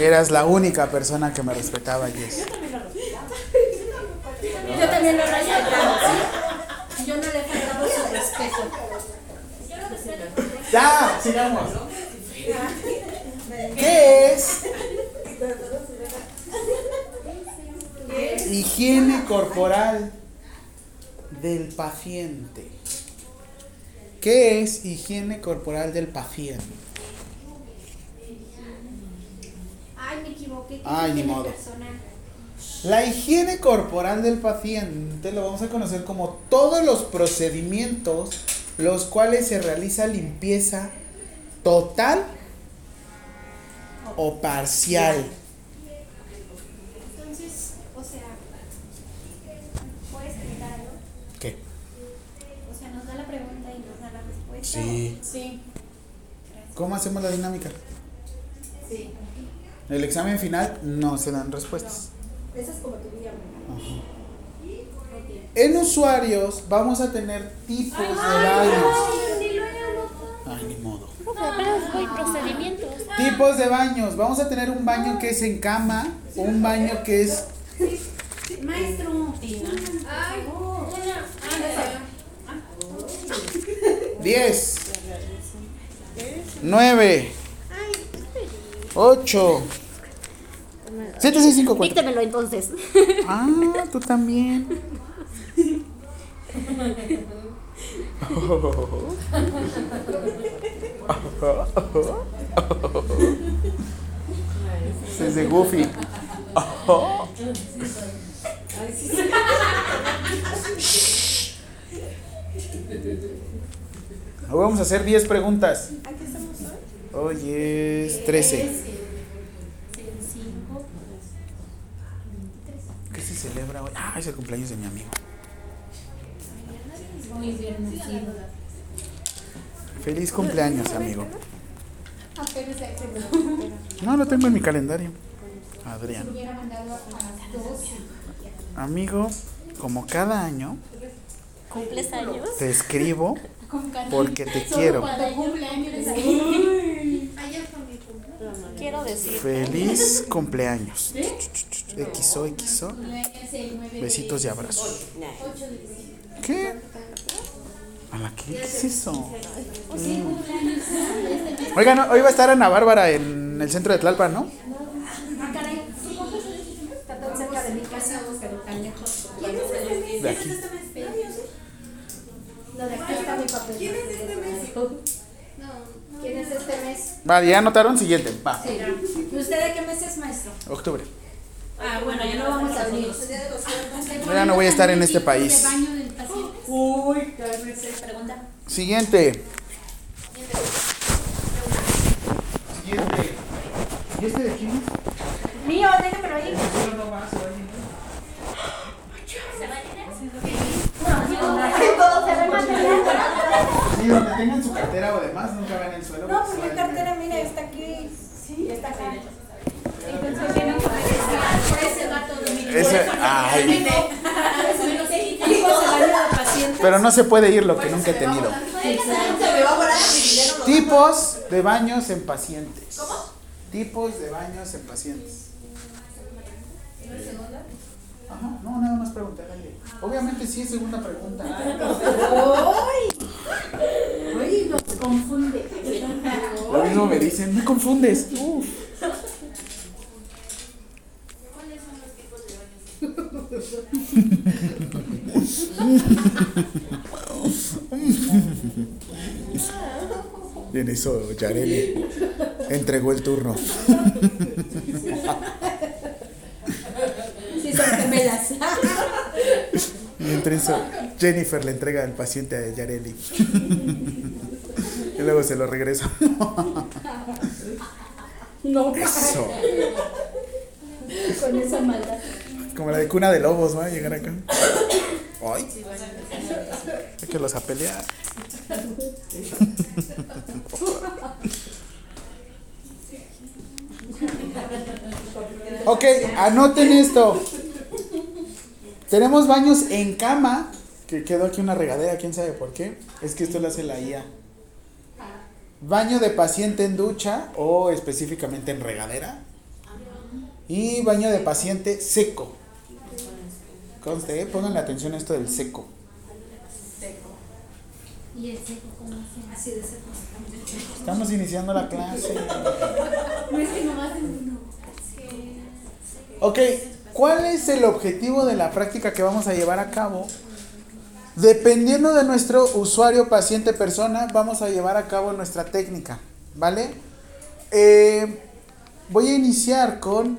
Eras la única persona que me respetaba, Jess. Yo también lo respetaba. Yo no le he faltado su respeto. Ya, sigamos. ¿Qué es? Higiene corporal del paciente. ¿Qué es higiene corporal del paciente? Ay, me equivoqué. ¿qué Ay, ni modo. personal? La higiene corporal del paciente lo vamos a conocer como todos los procedimientos los cuales se realiza limpieza total o parcial. Entonces, o sea, ¿puedes explicar algo? ¿Qué? O sea, nos da la pregunta y nos da la respuesta. Sí. Sí. ¿Cómo hacemos la dinámica? Sí. El examen final no se dan respuestas. Esa es como tu vida. En usuarios vamos a tener tipos de baños. Ay, ni modo. Procedimientos. Tipos de baños. Vamos a tener un baño que es en cama, un baño que es Maestro. Ay, Ah, 10, 9, 8, 7, 6, 5, 4. Díctemelo entonces. Ah, tú también. Ese es de Goofy. Hoy vamos a hacer 10 preguntas. Hoy es 13. ¿Qué se celebra hoy? Ah, es el cumpleaños de mi amigo. Muy bien nacido. Feliz cumpleaños, amigo. No, lo tengo en mi calendario. Adrián. hubiera mandado a las 12. Amigo, como cada año, ¿Cumples años? te escribo porque te quiero. Cuando cumpleaños de Ayer fue mi cumpleaños. Quiero decir. Feliz cumpleaños. XO, XO. Besitos y abrazos. ¿Qué? ¿A la qué? ¿Qué es eso? Mm. Oigan, hoy va a estar Ana Bárbara en el centro de Tlalpan, ¿no? Ah, caray. Está tan cerca de mi casa, pero tan lejos. De aquí. ¿Quién es este mes? ¿Quién es este mes? Vale, ya anotaron. Siguiente. Va. Sí. ¿Y usted de qué mes es maestro? Octubre. Ah, bueno, ya no vamos a abrir. Ya no voy a estar en este país. Uy, pregunta. Siguiente. Siguiente. ¿Y este de quién es? Mío, déjamelo ahí. Todo se ve material. Sí, donde tengan su cartera o demás, nunca vean el suelo. No, se mi cartera, mira, está aquí. Sí, está acá. Ese ay, pero no se puede ir lo que nunca he tenido. Tipos de baños en pacientes. Tipos de baños en pacientes. Ajá, no, nada más preguntar. Obviamente sí es segunda pregunta. Uy, nos confunde. Lo mismo me dicen, me confundes. Uf. Y en eso Yareli entregó el turno. Son gemelas. Eso Jennifer le entrega al paciente a Yareli. Y luego se lo regresa. No, Eso. con esa maldad. Como la de cuna de lobos, ¿no? Llegar acá. Ay. Hay que los a pelear. Ok, anoten esto. Tenemos baños en cama. Que quedó aquí una regadera, quién sabe por qué. Es que esto lo hace la IA. Baño de paciente en ducha o específicamente en regadera. Y baño de paciente seco. Conste, ¿eh? pongan la atención a esto del seco. ¿Y el seco cómo se Así de seco. Estamos iniciando la clase. No es que nomás uno. Ok, ¿cuál es el objetivo de la práctica que vamos a llevar a cabo? Dependiendo de nuestro usuario, paciente, persona, vamos a llevar a cabo nuestra técnica, ¿vale? Eh, voy a iniciar con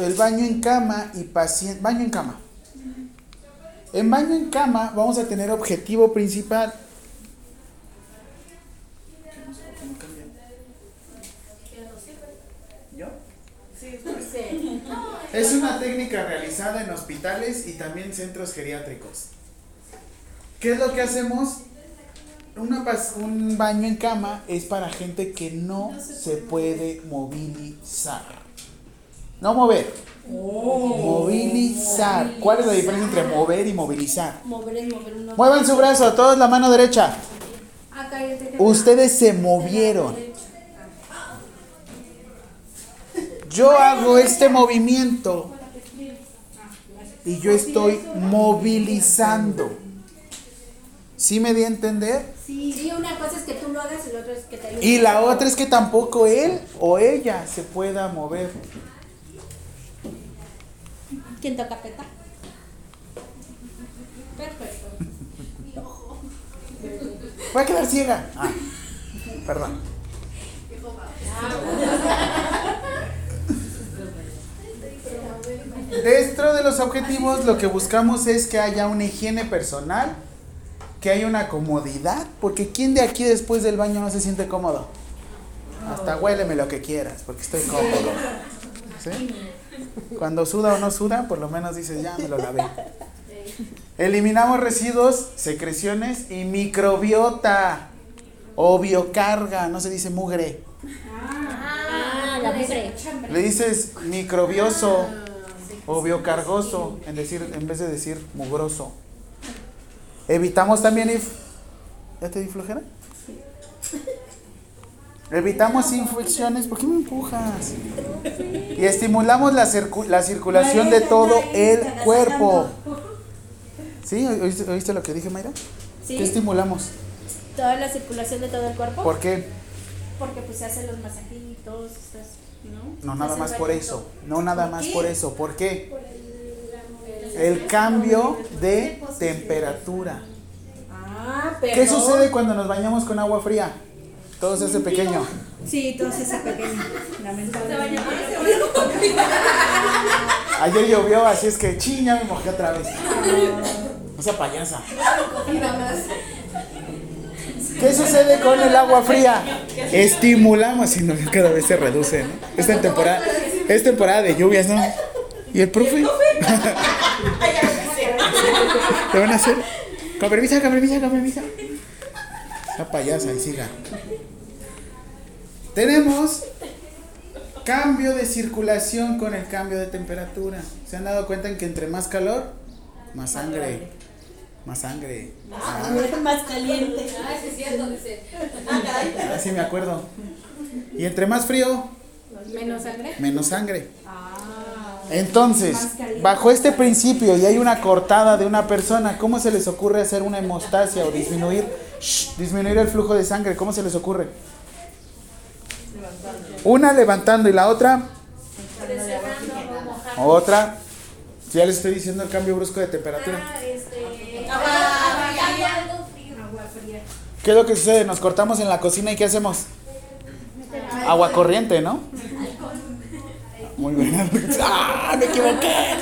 el baño en cama y paciente, baño en cama. En baño en cama vamos a tener objetivo principal. Es una técnica realizada en hospitales y también centros geriátricos. ¿Qué es lo que hacemos? Una pas- un baño en cama es para gente que no se puede movilizar. No mover. Movilizar. ¿Cuál es la diferencia entre mover y movilizar? Mover es mover uno. Muevan su brazo, todos la mano derecha. Ustedes se movieron. Yo hago este movimiento y yo estoy movilizando. ¿Sí me di a entender? Sí, una cosa es que tú lo hagas y la otra es que te ayude. Y la otra es que tampoco él o ella se pueda mover. ¿Quién toca peta? Perfecto. Voy a quedar ciega. Ah, perdón. Dentro de los objetivos lo que buscamos es que haya una higiene personal, que haya una comodidad, porque ¿quién de aquí después del baño no se siente cómodo? Hasta huéleme lo que quieras, porque estoy cómodo. ¿Sí? Cuando suda o no suda, por lo menos dices, ya me lo lavé. Eliminamos residuos, secreciones y microbiota o biocarga, no se dice mugre. Ah, la mugre. Le dices microbioso o biocargoso en, decir, en vez de decir mugroso. Evitamos también if... ¿Ya te di flojera? Evitamos infecciones. ¿Por qué me empujas? Y estimulamos la, circu- la circulación de todo el cuerpo. ¿Sí? ¿Oíste, oíste lo que dije, Mayra? Sí. ¿Qué estimulamos? Toda la circulación de todo el cuerpo. ¿Por qué? Porque pues se hacen los masajitos, estas, ¿no? No, nada más por eso. No, nada más por eso. ¿Por qué? El cambio de temperatura. Ah, pero. ¿Qué sucede cuando nos bañamos con agua fría? Todo se hace pequeño. Sí, todo se hace pequeño, lamentablemente. Ayer llovió, así es que chiña me mojé otra vez. Esa payasa. ¿Qué sucede con el agua fría? Estimulamos y no, cada vez se reduce, ¿no? Esta temporada, es temporada de lluvias, ¿no? ¿Y el profe? ¿Te van a hacer? Con permiso, con permiso, con permiso. Esa payasa y siga. Tenemos cambio de circulación con el cambio de temperatura. ¿Se han dado cuenta en que entre más calor, más sangre? Más sangre. Ah, Más caliente. Ah, sí es cierto, dice. ahora sí me acuerdo. Y entre más frío, Menos sangre. menos sangre. Entonces, bajo este principio y hay una cortada de una persona, ¿cómo se les ocurre hacer una hemostasia o disminuir, shh, disminuir el flujo de sangre? ¿Cómo se les ocurre? Una levantando y la otra, otra. Ya les estoy diciendo el cambio brusco de temperatura. ¿Qué es lo que sucede? Nos cortamos en la cocina y ¿qué hacemos? Agua corriente, ¿no? Muy buena. ¡Ah! ¡Me equivoqué!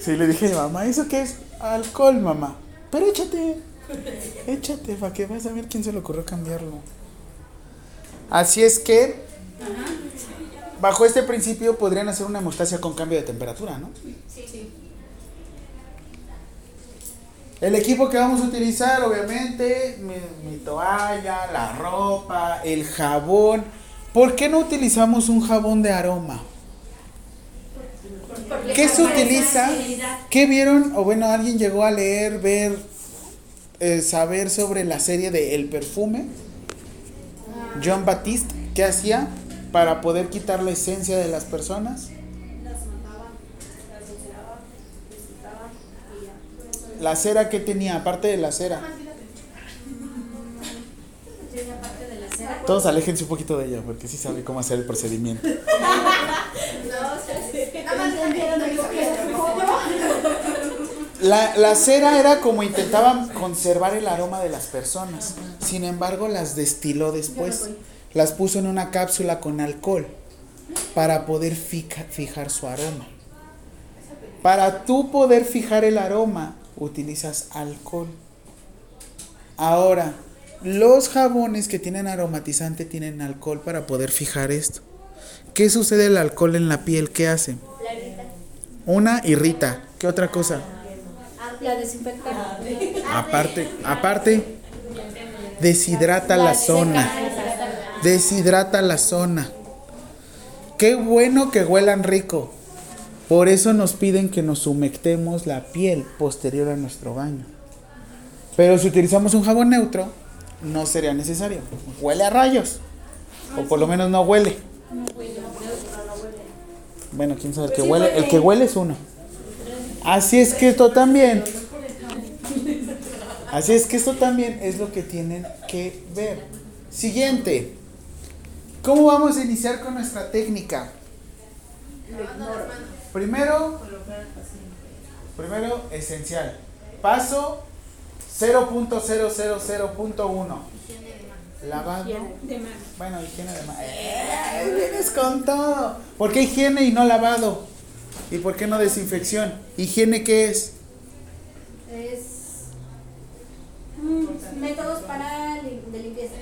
Sí, le dije a mi mamá, ¿eso qué es? Alcohol, mamá. Pero échate. Échate, para que vas a ver quién se le ocurrió cambiarlo. Así es que, bajo este principio, podrían hacer una hemostasia con cambio de temperatura, ¿no? El equipo que vamos a utilizar, obviamente, mi, mi toalla, la ropa, el jabón. ¿Por qué no utilizamos un jabón de aroma? ¿Qué se utiliza? ¿Qué vieron? O bueno, alguien llegó a leer, ver, eh, saber sobre la serie de El Perfume. John Baptiste, ¿qué hacía para poder quitar la esencia de las personas? La cera que tenía, aparte de la cera. Todos aléjense un poquito de ella, porque sí sabe cómo hacer el procedimiento. La, la cera era como intentaban conservar el aroma de las personas. Sin embargo, las destiló después. Las puso en una cápsula con alcohol para poder fica- fijar su aroma. Para tú poder fijar el aroma, utilizas alcohol. Ahora, los jabones que tienen aromatizante tienen alcohol para poder fijar esto. ¿Qué sucede el alcohol en la piel? ¿Qué hace? Una irrita. ¿Qué otra cosa? La desinfecta. Aparte, aparte, deshidrata la zona. Deshidrata la zona. Qué bueno que huelan rico. Por eso nos piden que nos humectemos la piel posterior a nuestro baño. Pero si utilizamos un jabón neutro, no sería necesario. Huele a rayos. O por lo menos no huele. Bueno, quién sabe el que huele. El que huele es uno. Así es que esto también. Así es que esto también es lo que tienen que ver. Siguiente. ¿Cómo vamos a iniciar con nuestra técnica? Primero, primero esencial. Paso 0.000.1. Lavado. Bueno, higiene de manos. ¡Eh! Vienes con todo. ¿Por qué higiene y no lavado? ¿Y por qué no desinfección? ¿Higiene qué es? Es mm, métodos para lim- de limpieza.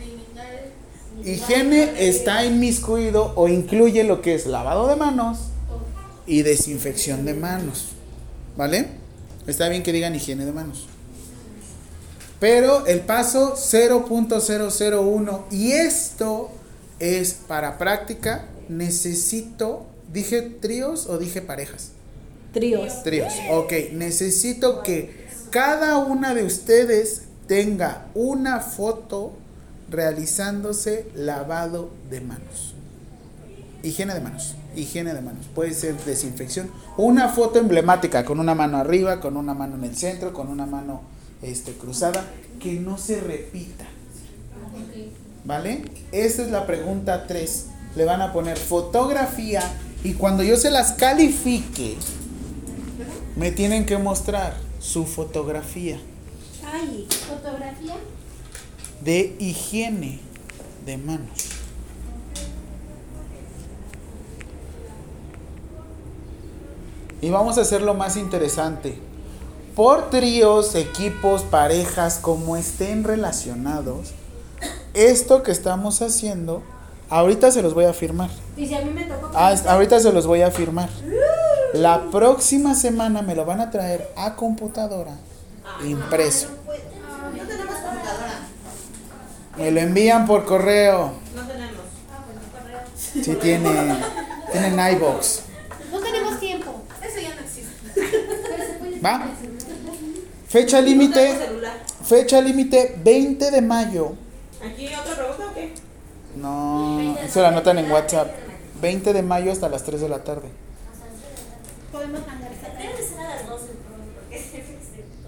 Higiene está inmiscuido o incluye lo que es lavado de manos y desinfección de manos. ¿Vale? Está bien que digan higiene de manos. Pero el paso 0.001 y esto es para práctica. Necesito, dije tríos o dije parejas. Tríos. Tríos. Ok, necesito que cada una de ustedes tenga una foto realizándose lavado de manos. Higiene de manos. Higiene de manos. Puede ser desinfección. Una foto emblemática con una mano arriba, con una mano en el centro, con una mano este, cruzada. Que no se repita. ¿Vale? Esta es la pregunta 3. Le van a poner fotografía y cuando yo se las califique, me tienen que mostrar su fotografía Ay, fotografía. de higiene de manos. Y vamos a hacerlo más interesante. Por tríos, equipos, parejas, como estén relacionados, esto que estamos haciendo, ahorita se los voy a firmar. Y si a mí me tocó. Ah, ahorita se los voy a firmar. La próxima semana me lo van a traer a computadora impreso. No tenemos computadora. Me lo envían por correo. No tenemos. Si tienen, tienen iBox. No tenemos tiempo. Eso ya no existe. ¿Va? Fecha límite, fecha límite 20 de mayo. ¿Aquí otra pregunta o qué? No, eso lo anotan en WhatsApp. 20 de mayo hasta las 3 de la tarde. Podemos mandar esta Debe ser a las 12 porque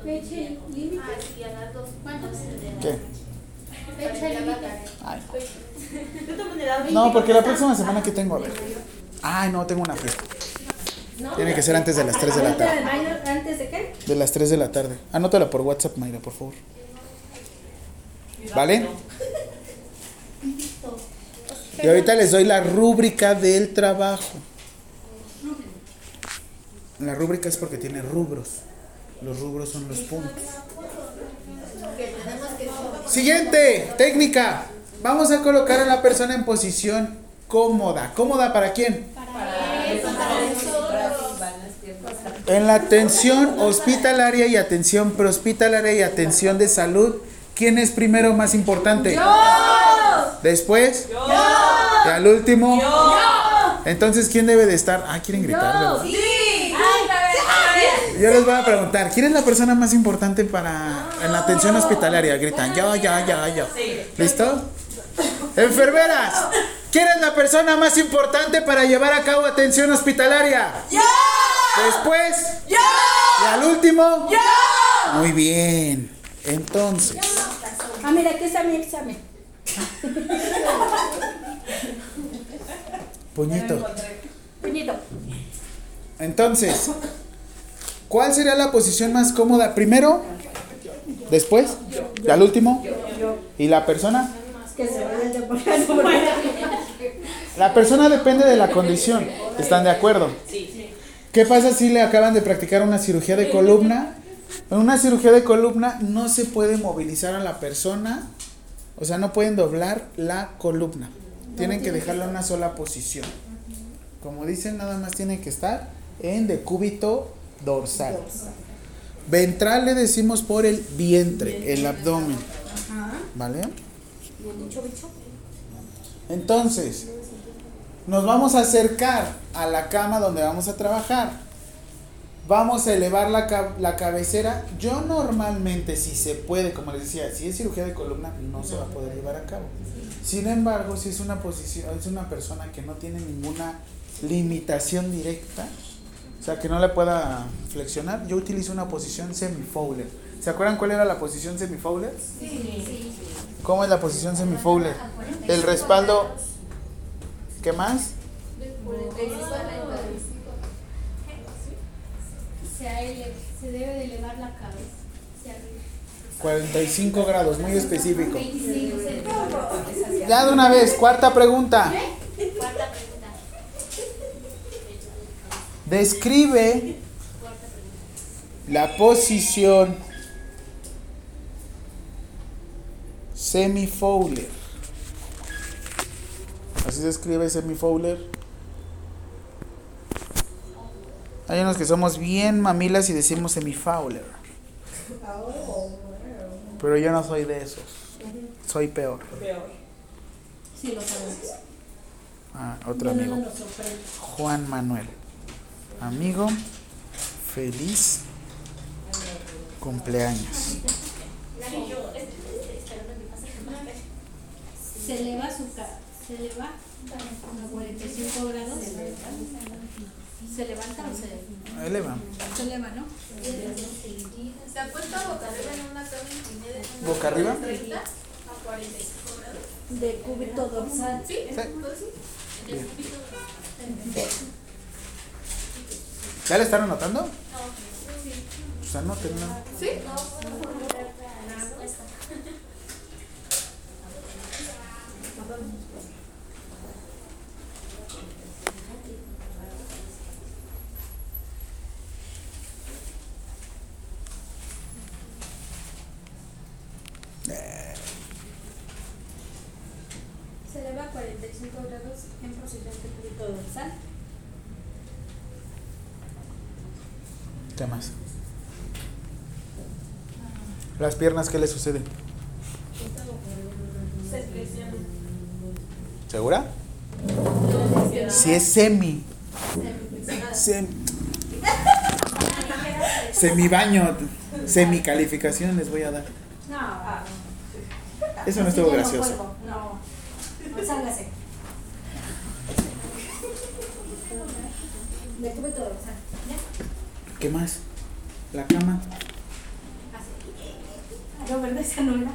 Fecha límite. Ah, sí, a las 12. ¿Cuántos? ¿Qué? Fecha límite. Ay. No, porque la próxima semana que tengo, a ver. Ay, no, tengo una fiesta. Tiene que ser antes de las 3 de la 30 de tarde. mayo, ¿Antes de qué? De las 3 de la tarde. Anótala por WhatsApp, Mayra, por favor. ¿Vale? Y ahorita les doy la rúbrica del trabajo. La rúbrica es porque tiene rubros. Los rubros son los puntos. Siguiente técnica. Vamos a colocar a la persona en posición cómoda. ¿Cómoda para quién? En la atención hospitalaria y atención prehospitalaria y atención de salud, ¿quién es primero más importante? Después. Y al último. Entonces, ¿quién debe de estar? Ah, quieren gritar, ¿verdad? Yo les voy a preguntar, ¿quién es la persona más importante para en la atención hospitalaria? Gritan, yo, yo, yo, yo. ¿Listo? Enfermeras, ¿quién es la persona más importante para llevar a cabo atención hospitalaria? ¡Yo! Después. ¡Yo! Y al último. ¡Yo! Muy bien. Entonces, Ah, mira, aquí está mi examen. puñito. Puñito. Entonces, ¿cuál sería la posición más cómoda? Primero, después, y al último, y la persona. La persona depende de la condición. ¿Están de acuerdo? ¿Qué pasa si le acaban de practicar una cirugía de columna? En una cirugía de columna no se puede movilizar a la persona, o sea, no pueden doblar la columna. Tienen que dejarla en una sola posición. Como dicen, nada más tiene que estar en decúbito dorsal. Ventral le decimos por el vientre, el abdomen. ¿Vale? Entonces, nos vamos a acercar a la cama donde vamos a trabajar. Vamos a elevar la, la cabecera. Yo normalmente, si se puede, como les decía, si es cirugía de columna, no se va a poder llevar a cabo. Sin embargo, si es una posición, es una persona que no tiene ninguna limitación directa, o sea, que no le pueda flexionar, yo utilizo una posición semi-fowler. ¿Se acuerdan cuál era la posición semi-fowler? ¿Cómo es la posición semi-fowler? El respaldo. ¿Qué más? Se, debe de elevar la cabeza hacia arriba. 45 grados, muy específico. 25 centímetros. Ya de una vez. Cuarta pregunta. Describe la posición semi-fowler. Así se escribe semi-fowler. Hay unos que somos bien mamilas y decimos semi-fowler. Pero yo no soy de esos. Soy peor. Sí, lo sabemos. Ah, otro amigo. Juan Manuel. Amigo, feliz cumpleaños. Se eleva su ca- se eleva a 45 grados. ¿Se levanta o se, Eleva. se eleva, no? ¿Se acuesta boca arriba en una cama inclinada ¿Boca arriba? 30 a 45 grados? De cúbito dorsal. ¿Sí? Sí. Bien. ¿Ya le están anotando? No, sí. Pues anótenlo. ¿Sí? No, no, no, no, cuesta. Se eleva a 45 grados en posición de cúbito dorsal. ¿Qué más? Las piernas, ¿qué le sucede? Se. ¿Segura? Si es semi. Sem- Semi baño. Semi calificación les voy a dar. No. Eso no estuvo gracioso. juego, No. Pues sálgase. De cúbito dorsal. ¿Ya? ¿Qué más? La cama. Ah, No, ¿verdad? Esa no era.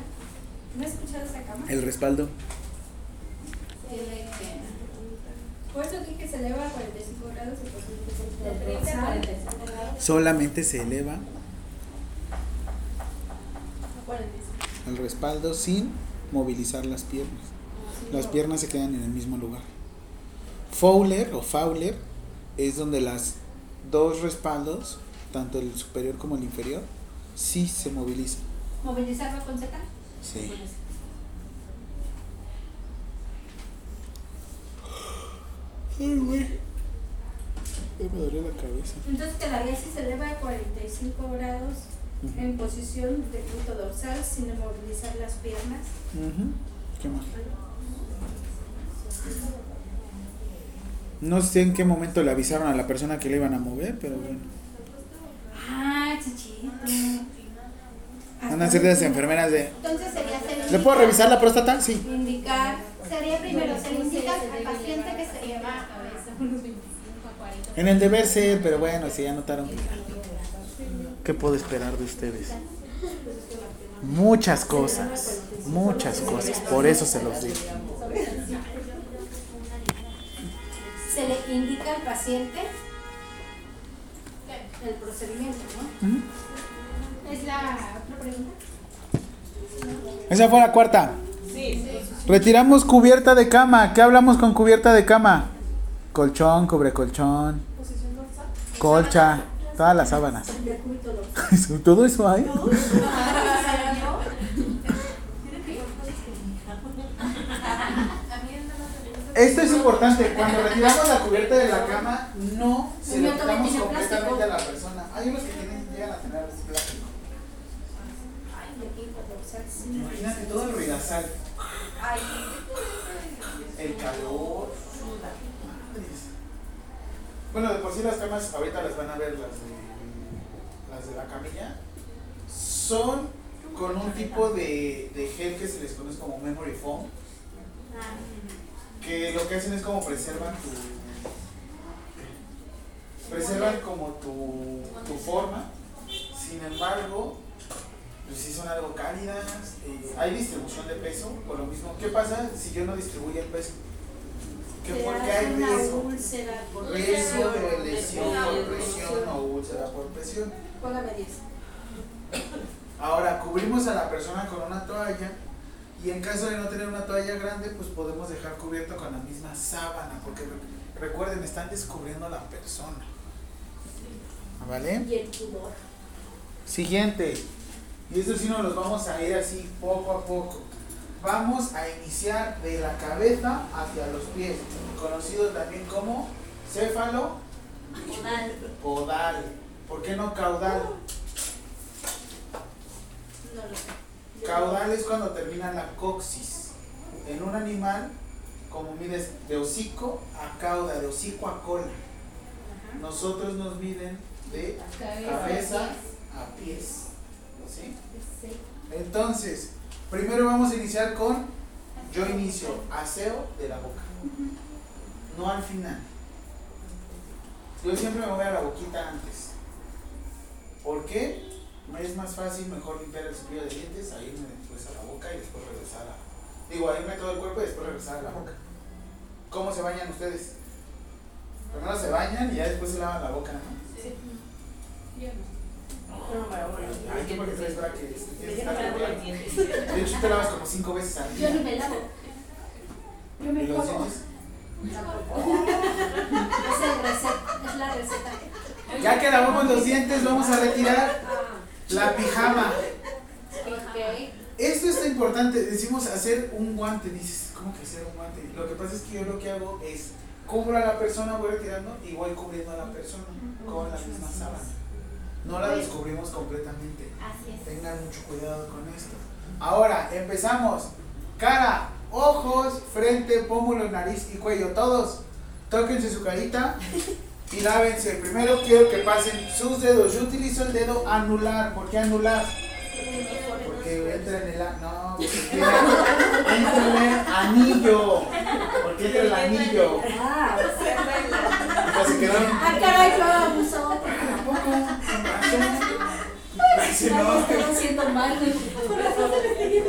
¿No he escuchado esa cama? El respaldo. Por eso dije se eleva a 45 grados en posición de cúbito De dorsal. 30 a 45 grados. Solamente se eleva A 45. al respaldo sin movilizar las piernas. Las piernas se quedan en el mismo lugar. Fowler o Fowler es donde las dos respaldos, tanto el superior como el inferior, sí se movilizan. ¿Movilizarlo con Z? Sí. Ay, güey. Ya me dolió la cabeza. Entonces quedaría si se eleva a 45 grados en posición de cúbito dorsal sin movilizar las piernas. Ujú. ¿Qué más? No sé en qué momento le avisaron a la persona que le iban a mover, pero bueno. Ah, chichito. Van a ser de las enfermeras de... Entonces sería se ¿Le puedo revisar la próstata? Sí. indicar. Sería primero, se le indica al paciente que se lleva En el deber ser, pero bueno, si ya notaron. ¿Qué puedo esperar de ustedes? Muchas cosas, muchas cosas, por eso se los digo. Se le indica al paciente el procedimiento, ¿no? Es la otra pregunta. Esa fue la cuarta. Retiramos cubierta de cama. ¿Qué hablamos con cubierta de cama? Colchón, cubre colchón, colcha, todas las sábanas. ¿Todo eso hay? Esto es importante. Cuando retiramos la cubierta de la cama, no se lo quitamos completamente a la persona. Hay unos que tienen, llegan a tener plástico. Imagínate todo el ruidazal. El calor. Bueno, de por sí las camas, ahorita las van a ver las de, las de la camilla. Son con un tipo de, de gel que se les conoce como memory foam. Que lo que hacen es como preservan tu. Preservan como tu, tu forma. Sin embargo, pues sí son algo cálidas. eh, hay distribución de peso, por lo mismo. ¿Qué pasa si yo no distribuyo el peso? Que porque hay riesgo. úlcera por Riesgo de lesión por presión o úlcera por presión. Póngame 10. Ahora, cubrimos a la persona con una toalla y en caso de no tener una toalla grande, pues podemos dejar cubierto con la misma sábana, porque re- recuerden, están descubriendo a la persona. ¿Vale? Y el pudor. Siguiente. Y esto sí nos los vamos a ir así poco a poco. Vamos a iniciar de la cabeza hacia los pies, conocido también como céfalo podal. ¿Por qué no caudal? No sé. Caudal es cuando termina la coxis. En un animal, como mides de hocico a cauda, de hocico a cola. Nosotros nos miden de cabeza a pies. ¿Sí? Entonces, primero vamos a iniciar con, yo inicio aseo de la boca, no al final. Yo siempre me voy a la boquita antes. ¿Por qué? Me es más fácil, mejor limpiar el cepillo de dientes, a irme después a la boca y después regresar a... Digo, a irme todo el cuerpo y después regresar a la boca. ¿Cómo se bañan ustedes? Primero se bañan y ya después se lavan la boca, ¿no? Ay, ¿tú por qué traes brackets? De hecho, te lavas como cinco veces al Yo ni día. me lavo. Yo ¿Y me los pongo. dientes? Es, el receta, es la receta. Ya que lavamos los dientes, vamos a retirar la pijama. Ok. Esto está importante. Decimos hacer un guante. Dices, ¿cómo que hacer un guante? Lo que pasa es que yo lo que hago es cubro a la persona, voy retirando y voy cubriendo a la persona con la misma sábana. No la descubrimos completamente. Así es. Tengan mucho cuidado con esto. Ahora, empezamos. Cara, ojos, frente, pómulo, nariz y cuello. Todos, tóquense su carita y lávense. Primero quiero que pasen sus dedos. Yo utilizo el dedo anular. ¿Por qué anular? Porque entra en el... No, entra en el anillo. Porque entra el anillo. Ah, se quedaron... ah caray, yo abuso. Tampoco. Si no, mal.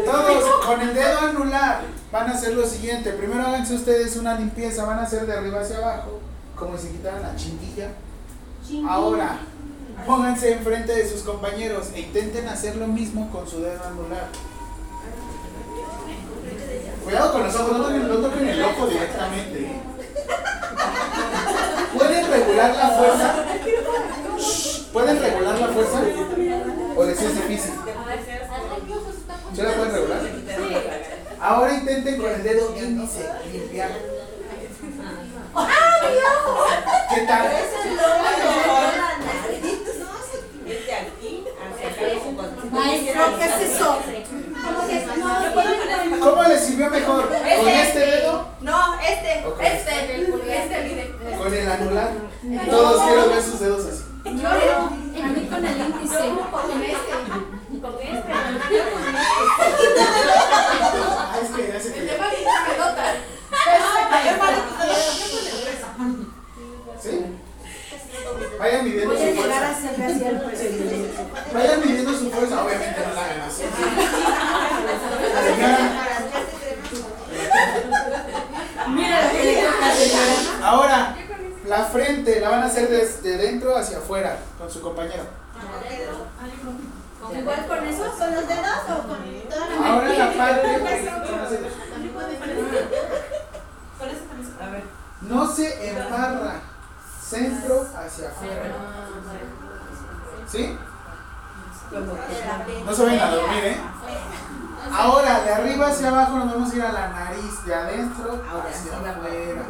Todos con el dedo anular van a hacer lo siguiente. Primero háganse ustedes una limpieza, van a hacer de arriba hacia abajo, como si quitaran la chinguilla. Ahora, pónganse enfrente de sus compañeros e intenten hacer lo mismo con su dedo anular. Cuidado con los ojos, no toquen, no toquen el ojo directamente. ¿Pueden regular la fuerza? Shh, ¿Pueden regular la fuerza? ¿O les es difícil? ¿Se la pueden regular? Ahora intenten con el dedo índice limpiar. ¿Qué tal? Maestro, ¿qué es eso? ¿Cómo que no? ¿Cómo les sirvió mejor? ¿Con este dedo? No, este, este, este, mire. ¿Con el anular? Todos quiero ver sus dedos así. Yo, a mí con el índice. Con este. Con este. Ah, es que ya se nota. ¿Sí? Vayan midiendo Voy a su llegar a fuerza. Vayan midiendo su fuerza. Obviamente no la hagan así. La señora. Mira lo que le toca, señora. Ahora, la frente la van a hacer desde dentro hacia afuera con su compañero. ¿Igual con eso? ¿Con los dedos o con toda la Ahora la parte. A ver. No se embarra. Centro hacia afuera. ¿Sí? No se vayan a dormir, ¿eh? Ahora, de arriba hacia abajo nos vamos a ir a la nariz, de adentro hacia afuera.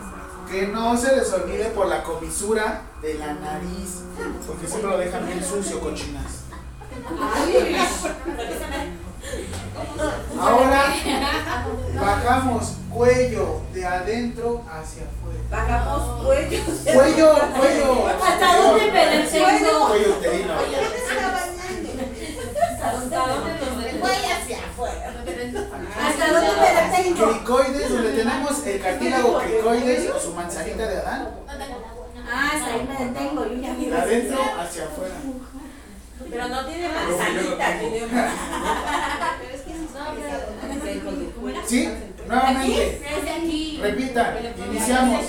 Que no se les olvide por la comisura de la nariz, porque siempre lo dejan bien sucio, cochinas. Ahora, bajamos cuello de adentro hacia afuera. Bajamos cuello. Cuello, cuello. ¿Hasta dónde? Cuello uterino. ¿Hasta dónde me detengo? Cricoides, donde tenemos el cartílago cricoides o su manzanita de Adán. Ah, hasta ahí me detengo. Yo ya De adentro hacia afuera. Pero no tiene manzanita, tiene ¿Sí? Nuevamente. Desde aquí. Repitan, iniciamos.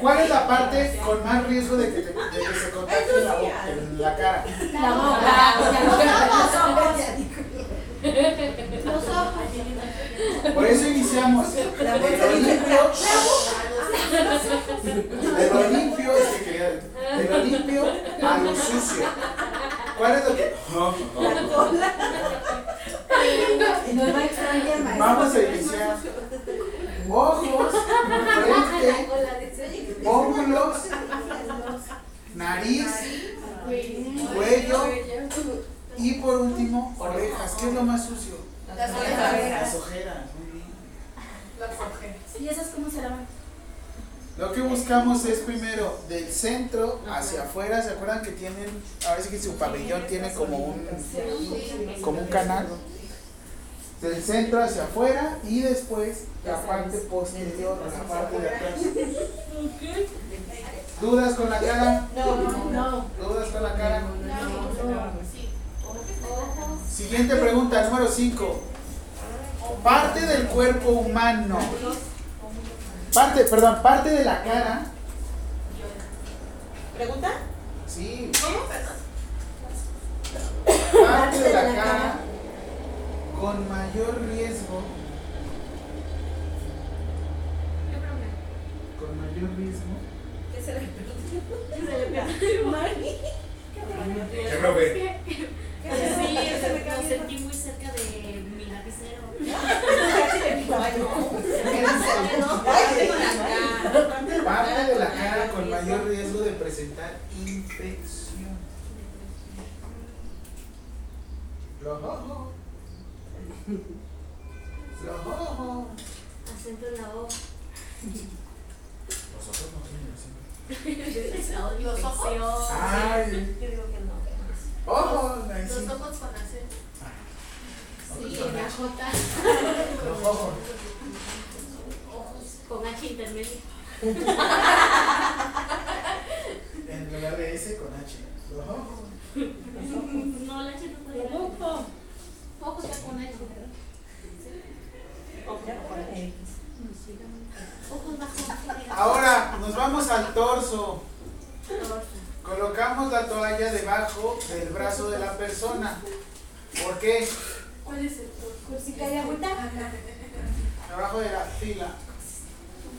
¿Cuál es la parte con más riesgo de que, te- de que se contacte en la, boca, en la cara? La boca. Los ojos. Por eso iniciamos. De lo limpio. De lo limpio, es que quería- de lo limpio a lo sucio. ¿Cuál es lo que.? No va a extrañar, maestro. Vamos a iniciar. Ojos, frente, pómulos, nariz, cuello y por último orejas. ¿Qué es lo más sucio? Las orejas. Las ojeras. Muy bien. Las ojeras. ¿Y esas cómo se lavan? Lo que buscamos es primero del centro hacia afuera. ¿Se acuerdan que tienen, ahora sí que su pabellón tiene como un, como un canal? Del centro hacia afuera y después la parte posterior, la parte de atrás. ¿Dudas con la cara? No. ¿Dudas con la cara? Siguiente pregunta, número 5. Parte del cuerpo humano. Parte, perdón, parte de la cara. ¿Pregunta? Sí. ¿Cómo? Perdón. Parte de la cara con mayor riesgo. Con mayor riesgo. ¿Qué se le ¿Qué profe? Sí, lo sentí muy cerca de. Parte de la cara con mayor riesgo de presentar infección. Los ojos. Los ojos. Acento en la O. Los ojos no tienen acento. Los ojos. Ay. Yo digo que no. Ojos. Los ojos con acento. Sí, en la J. Los ojos. Con H intermedio. En lugar de S con H. Los ojos. No, la H no puede. Ojos ya con H. Ojos. Ahora nos vamos al torso. Colocamos la toalla debajo del brazo de la persona. ¿Por qué? ¿Cuál es el Por si cae agüita. Debajo de la fila.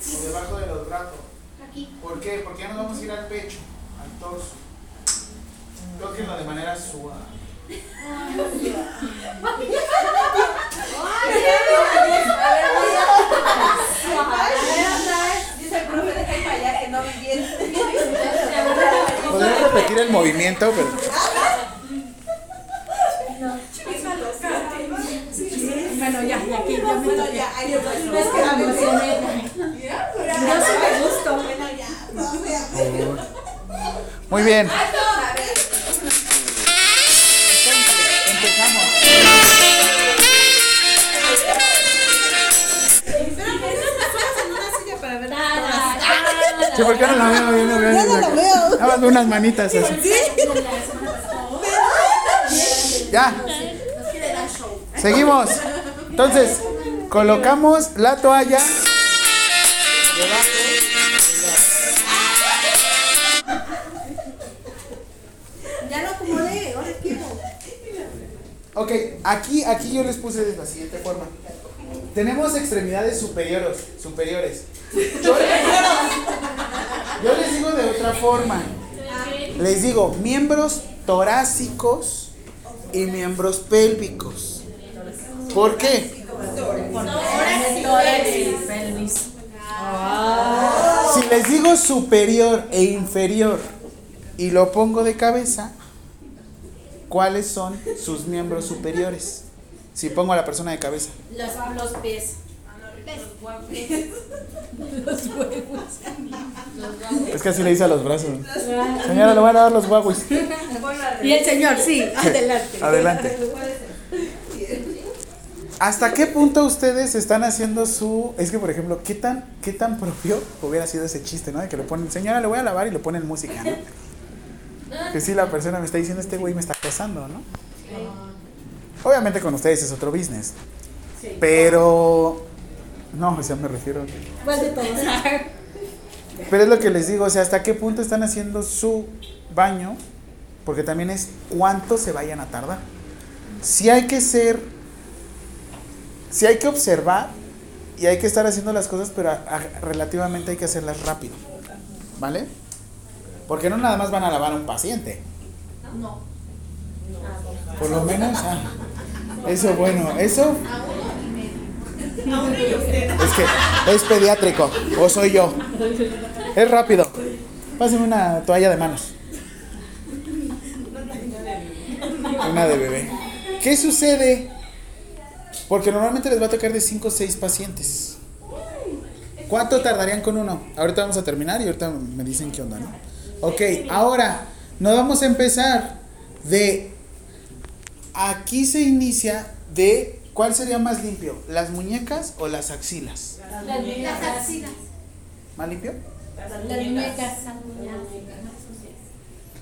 O debajo de los brazos. Aquí. ¿Por qué? Porque ya nos vamos a ir al pecho, al torso. Tóquenlo de manera suave. Dice el profe, deja ir para allá que no. Podría repetir el movimiento, pero. Bueno, ya, ya, aquí, ya me bueno, ya, ahí Es que me emocioné. Yo sí me gusto. Bueno, ya. Muy bien. Sí, porque no la veo, yo no veo. Ya no la veo. Nada más unas manitas así. Ya. Seguimos. Entonces, colocamos la toalla Ya lo acomodé, ahora quiero. Ok, aquí, aquí yo les puse de la siguiente forma. Tenemos extremidades superiores, superiores. Yo, yo les digo de otra forma. Les digo miembros torácicos y miembros pélvicos. ¿Por qué? Si les digo superior e inferior y lo pongo de cabeza, ¿cuáles son sus miembros superiores? Si pongo a la persona de cabeza. Los, los pies. Es que así le dice a los brazos. Señora, le voy a dar los guaguis. Y el señor, sí, adelante. Adelante. ¿Hasta qué punto ustedes están haciendo su... Es que, por ejemplo, ¿qué tan, qué tan propio hubiera sido ese chiste, ¿no? De que le ponen, señora, le voy a lavar y le ponen música, ¿no? Que sí, la persona me está diciendo, este güey me está acosando, ¿no? Obviamente con ustedes es otro business. Pero... No, o sea, me refiero... ¿Cuál de todos? Pero es lo que les digo, o sea, hasta qué punto están haciendo su baño, porque también es cuánto se vayan a tardar. Si hay que ser, si hay que observar y hay que estar haciendo las cosas, pero a- a- relativamente hay que hacerlas rápido, ¿vale? Porque no nada más van a lavar a un paciente. No. Por lo menos, ah, eso bueno, eso es que es pediátrico, o soy yo. Es rápido. Pásenme una toalla de manos. Una de bebé. ¿Qué sucede? Porque normalmente les va a tocar de 5 o 6 pacientes. ¿Cuánto tardarían con uno? Ahorita vamos a terminar y ahorita me dicen qué onda, ¿no? Ok, ahora nos vamos a empezar de... Aquí se inicia de... ¿Cuál sería más limpio? ¿Las muñecas o las axilas? Las axilas. ¿Más limpio? Las muñecas.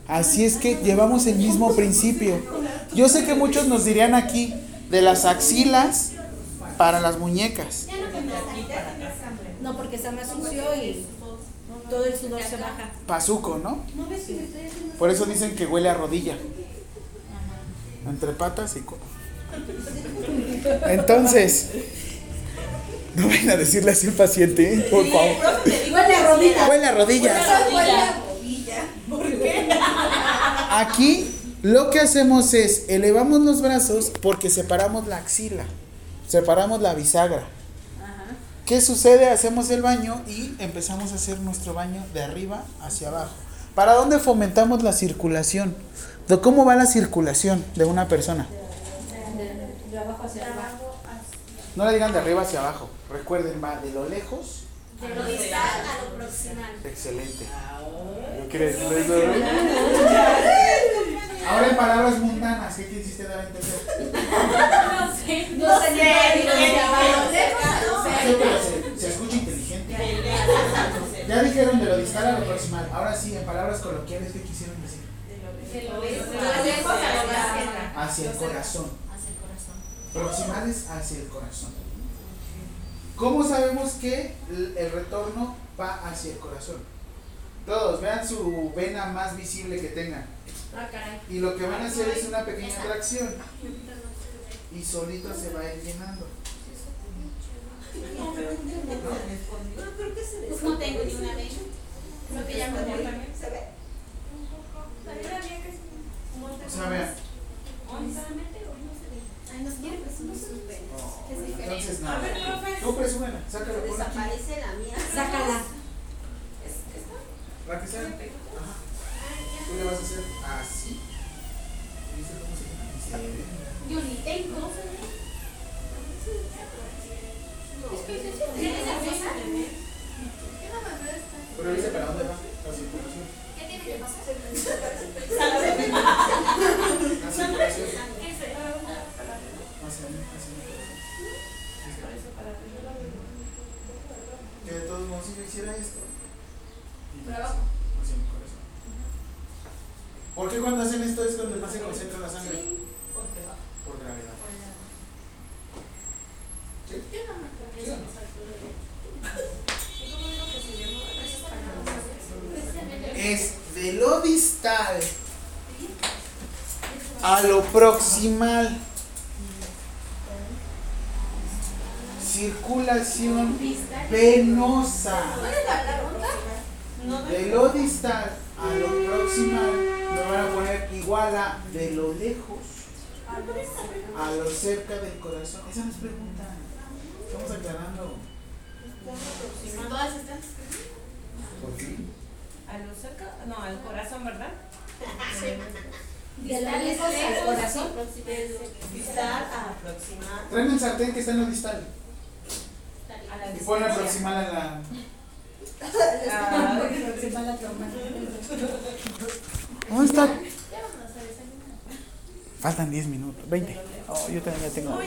Así es que llevamos el mismo principio. Yo sé que muchos nos dirían aquí de las axilas para las muñecas. No, porque está más sucio y todo el sudor se baja. Pazuco, ¿no? Por eso dicen que huele a rodilla. Entre patas y co- Entonces, no vayan a decirle así al paciente, ¿eh? por favor. Igual la rodilla. Huele a rodillas. Aquí lo que hacemos es elevamos los brazos porque separamos la axila, separamos la bisagra. ¿Qué sucede? Hacemos el baño y empezamos a hacer nuestro baño de arriba hacia abajo. ¿Para dónde fomentamos la circulación? ¿De cómo va la circulación de una persona? De abajo hacia abajo. No le digan de arriba hacia abajo. Recuerden, va de lo lejos. De lo distal a lo proximal. Excelente. ¿No quieres decir eso? Ahora en palabras mundanas, ¿qué quisiste dar a entender? No sé, Sí, pero se, se escucha inteligente. Ya dijeron de lo distal a lo proximal. Ahora sí, en palabras coloquiales, ¿qué quisieron decir? Hacia el corazón. Proximales hacia el corazón. ¿Cómo sabemos que el el retorno va hacia el corazón? Todos, vean su vena más visible que tengan. Ah, caray. Y lo que van a hacer es una pequeña tracción. Y solito se va a ir llenando. Pues no tengo ni una. Lo que de O sea, vean. Ay, no quiere presumir su pelo. Oh, entonces nada. Tú presúmela, sácala por aquí. la mía. Sácala. La que sea. Ajá. Tú le vas a hacer así. ¿Viste cómo se llama? Sí. Yo ni tengo. Pero dice para dónde va la circulación. ¿Qué tiene que pasar? La circulación. Hacia mí, hacia mí. Que de todos modos si yo hiciera esto Por abajo. Hacia mi corazón. ¿Por qué cuando hacen se concentra la sangre? Por gravedad. ¿Sí? Yo no me acuerdo. ¿Sí o no? Es de lo distal a lo proximal. Circulación venosa. De lo distal a lo proximal van a poner igual a de lo lejos a lo cerca del corazón. Esa no es pregunta. Estamos aclarando. Todas están. ¿Por qué? A lo cerca, no, al corazón, ¿verdad? De la lejos al corazón. Distal a aproximar. Tráeme el sartén que está en lo distal. A Y pon proximal a la. Ah, Aproximar la tormenta. ¿Dónde está? Faltan 10 minutos. 20. Oh, yo también ya tengo.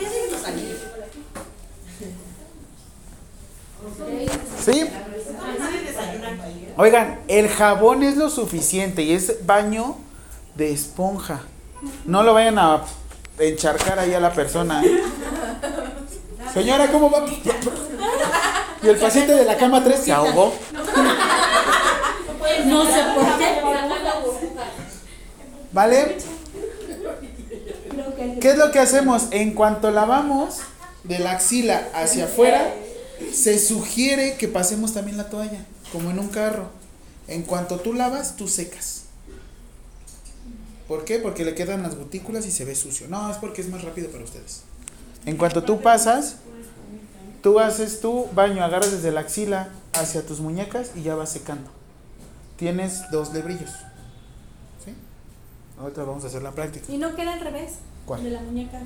¿Sí? Oigan, el jabón es lo suficiente y es baño de esponja. No lo vayan a encharcar ahí a la persona. ¿eh? Señora, ¿cómo va? Y el paciente de la cama 3 se ahogó. No por qué. ¿Vale? ¿Qué es lo que hacemos? En cuanto lavamos de la axila hacia afuera, se sugiere que pasemos también la toalla, como en un carro. En cuanto tú lavas, tú secas. ¿Por qué? Porque le quedan las gotículas y se ve sucio. No, es porque es más rápido para ustedes. En cuanto tú pasas, tú haces tu baño, agarras desde la axila hacia tus muñecas y ya vas secando. Tienes dos lebrillos. Ahorita vamos a hacer la práctica. ¿Y no queda al revés? ¿Cuál? De la muñeca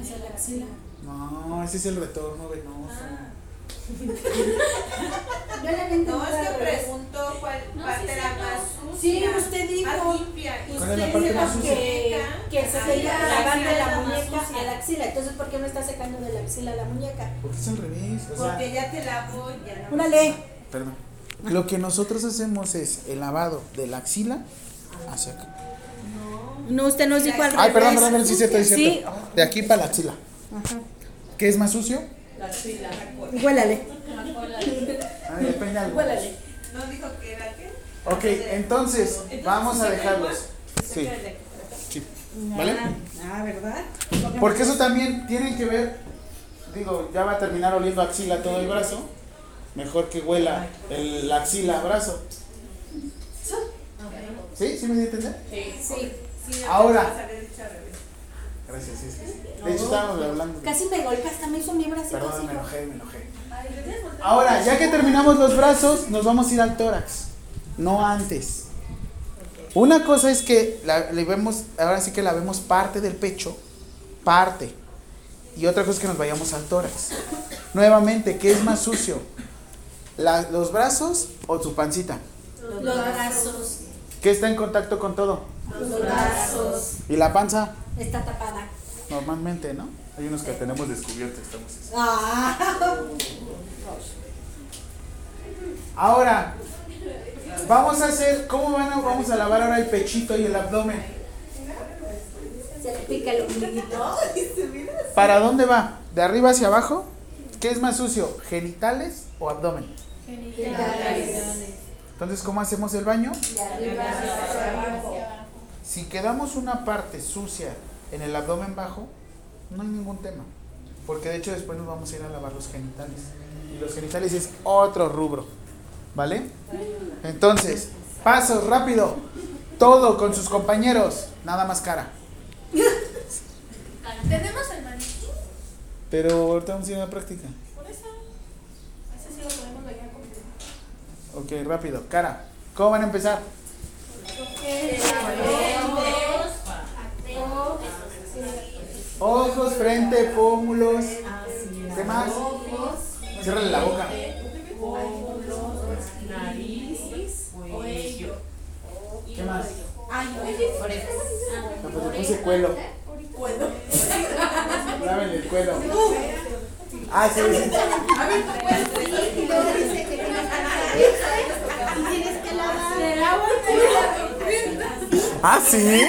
hacia la axila. No, ese es el retorno venoso. Yo le No, es que preguntó cuál No, parte sí, era sí, más no. Sí, sucia. usted dijo. Más limpia. ¿Cuál es la parte Usted dijo sucia? que, que se Ah, lavando ya, la la más muñeca sucia. a la axila. Entonces, ¿por qué no está secando de la axila a la muñeca? Porque es al revés. O sea, Porque ya te lavo, ya no. Una ley. perdón. Lo que nosotros hacemos es el lavado de la axila hacia acá. No, usted nos dijo al revés. Ay, perdón, perdón, perdón, sí, cierto, sí, cierto. De aquí para la axila. Ajá. ¿Qué es más sucio? La axila. Huélale. Ay, depende algo. Huélale. ¿No dijo que era qué? Ok, entonces, vamos a dejarlos. Sí, sí. ¿Vale? Ah, ¿verdad? Porque eso también tiene que ver, digo, ya va a terminar oliendo axila todo el brazo. Mejor que huela el, la axila a brazo. ¿Sí? ¿Sí me di a entender? Sí. Ahora. Vamos a haber dicho al revés. Gracias, sí, sí. sí. De hecho, estábamos hablando. de- Casi me golpea, hasta me hizo mi brazo. Perdón, me enojé, me enojé. Ahora, ya que terminamos los brazos, nos vamos a ir al tórax. No antes. Una cosa es que la, le vemos, ahora sí que la vemos parte del pecho, parte. Y otra cosa es que nos vayamos al tórax. Nuevamente, ¿qué es más sucio? La- ¿Los brazos o su pancita? Los brazos. ¿Qué está en contacto con todo? Los brazos. ¿Y la panza? Está tapada. Normalmente, ¿no? Hay unos que tenemos descubiertos, estamos. Ah. Ahora, vamos a hacer, ¿cómo van a, vamos a lavar ahora el pechito y el abdomen? Se le pica el ombliguito. ¿Para dónde va? ¿De arriba hacia abajo? ¿Qué es más sucio? ¿Genitales o abdomen? Entonces, ¿cómo hacemos el baño? Si quedamos una parte sucia en el abdomen bajo, no hay ningún tema. Porque de hecho después nos vamos a ir a lavar los genitales. Y los genitales es otro rubro. ¿Vale? Entonces, pasos rápido. Todo con sus compañeros. Nada más cara. ¿Tenemos el maniquí? Pero ahorita vamos a ir a la práctica. Por eso. Ese sí lo podemos ver completo. Ok, rápido. Cara. ¿Cómo van a empezar? Ojos, frente, pómulos. ¿Qué más? Ciérrale la boca. Nariz, cuello. ¿Qué más? No, pues le puse cuelo. Lávenle el cuelo. Ah, sí. A ver, tu cuello. ¿Ah, sí?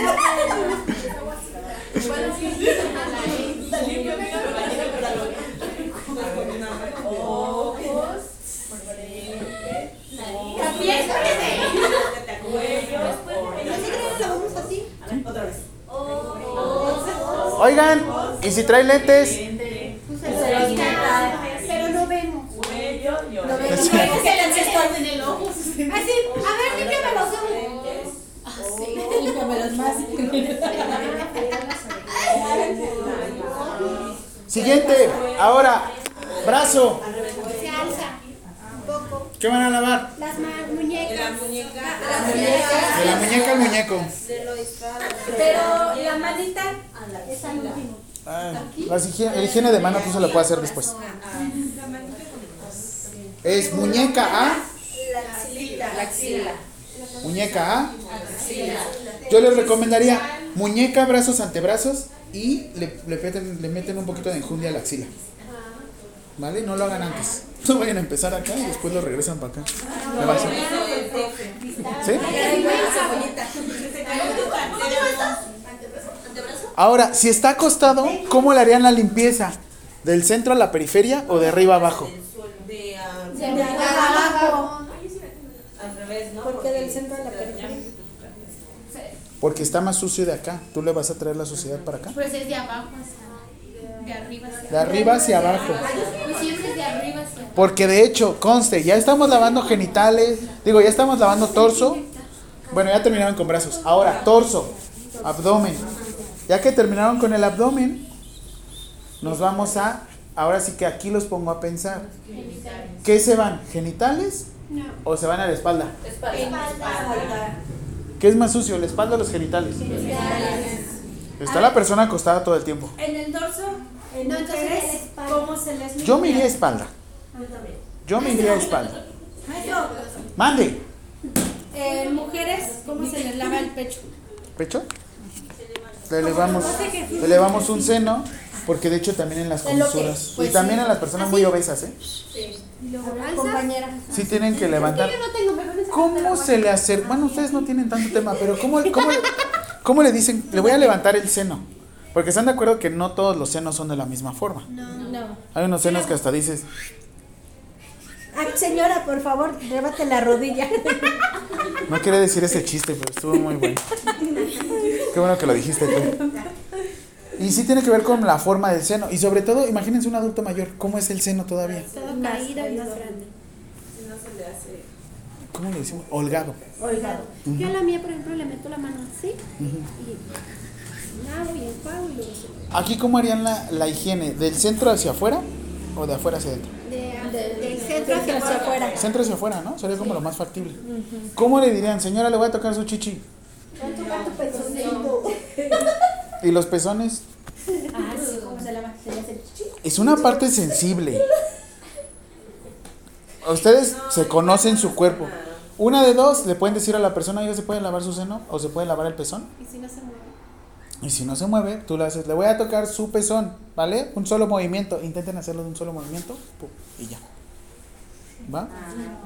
Oigan, ¿y si trae lentes? Pero no vemos. No veo Sí. que le estoy en el ojo. Así, a ver, límpiame los ojos. Límpiame los más. Siguiente, ahora, brazo. Se alza un poco. ¿Qué van a lavar? Las muñecas. De la muñeca al muñeco. Pero la manita. Es al último. Ah, el higiene de mano tú se lo puedes hacer después. Es muñeca A, La axila. muñeca A. Yo les recomendaría muñeca, brazos, antebrazos y le, le, meten, le meten un poquito de enjundia a la axila. ¿Vale? No lo hagan antes. No vayan a empezar acá y después lo regresan para acá. Le va a ¿Sí? Ahora, si está acostado, ¿cómo le harían la limpieza? ¿Del centro a la periferia o de arriba abajo? De, ah, De abajo. al revés, ¿no? Porque del centro a la periferia. Porque está más sucio de acá. ¿Tú le vas a traer la suciedad para acá? Pues es de abajo hacia. De arriba hacia. De arriba hacia abajo. Pues siempre es de arriba hacia. Porque de hecho, conste, ya estamos lavando genitales, digo, ya estamos lavando torso. Bueno, ya terminaron con brazos. Ahora, torso, abdomen. Ya que terminaron con el abdomen, nos vamos a, ahora sí que aquí los pongo a pensar. ¿Qué se van? ¿Genitales No. o se van a la espalda? Espalda. ¿Qué es más sucio, la espalda o los genitales? Está la persona acostada todo el tiempo. En el dorso, en No, mujeres. ¿cómo se les Yo me iría a espalda. Yo me iría a espalda. Mande. eh, mujeres, ¿cómo se les lava el pecho? pecho. Le elevamos, le elevamos un seno, porque de hecho también en las comisuras. pues y también sí. en las personas muy obesas, ¿eh? Compañera. Sí tienen que levantar. Yo no tengo mejores ¿Cómo se le hace? Bueno, ustedes no tienen tanto tema, pero ¿cómo, cómo, cómo le dicen? Le voy a levantar el seno. Porque están de acuerdo que no todos los senos son de la misma forma. No. Hay unos senos que hasta dices, Ay, señora, por favor, rebate la rodilla. no quiere decir ese chiste, pero estuvo muy bueno. Qué bueno que lo dijiste tú. Y sí tiene que ver con la forma del seno. Y sobre todo, imagínense un adulto mayor, ¿cómo es el seno todavía? Todo caído y más grande. ¿Cómo le decimos? Holgado. Holgado. Yo a la mía, por ejemplo, le meto la mano así y nado y enjuago y luego se Aquí, ¿cómo harían la, la higiene? ¿Del centro hacia afuera o de afuera hacia adentro? de, del centro hacia afuera. Centro hacia afuera, ¿no? Sería como lo más factible. ¿Cómo le dirían, señora, le voy a tocar su chichi? ¿Y los pezones? Ah, sí, ¿cómo se lava? Se hace. Es una parte sensible. Ustedes se conocen su cuerpo. Una de dos, le pueden decir a la persona, ¿ya se puede lavar su seno? ¿O se puede lavar el pezón? Y si no se mueve. Y si no se mueve, tú le haces, le voy a tocar su pezón, ¿vale? Un solo movimiento. Intenten hacerlo de un solo movimiento. pum, y ya. ¿Va?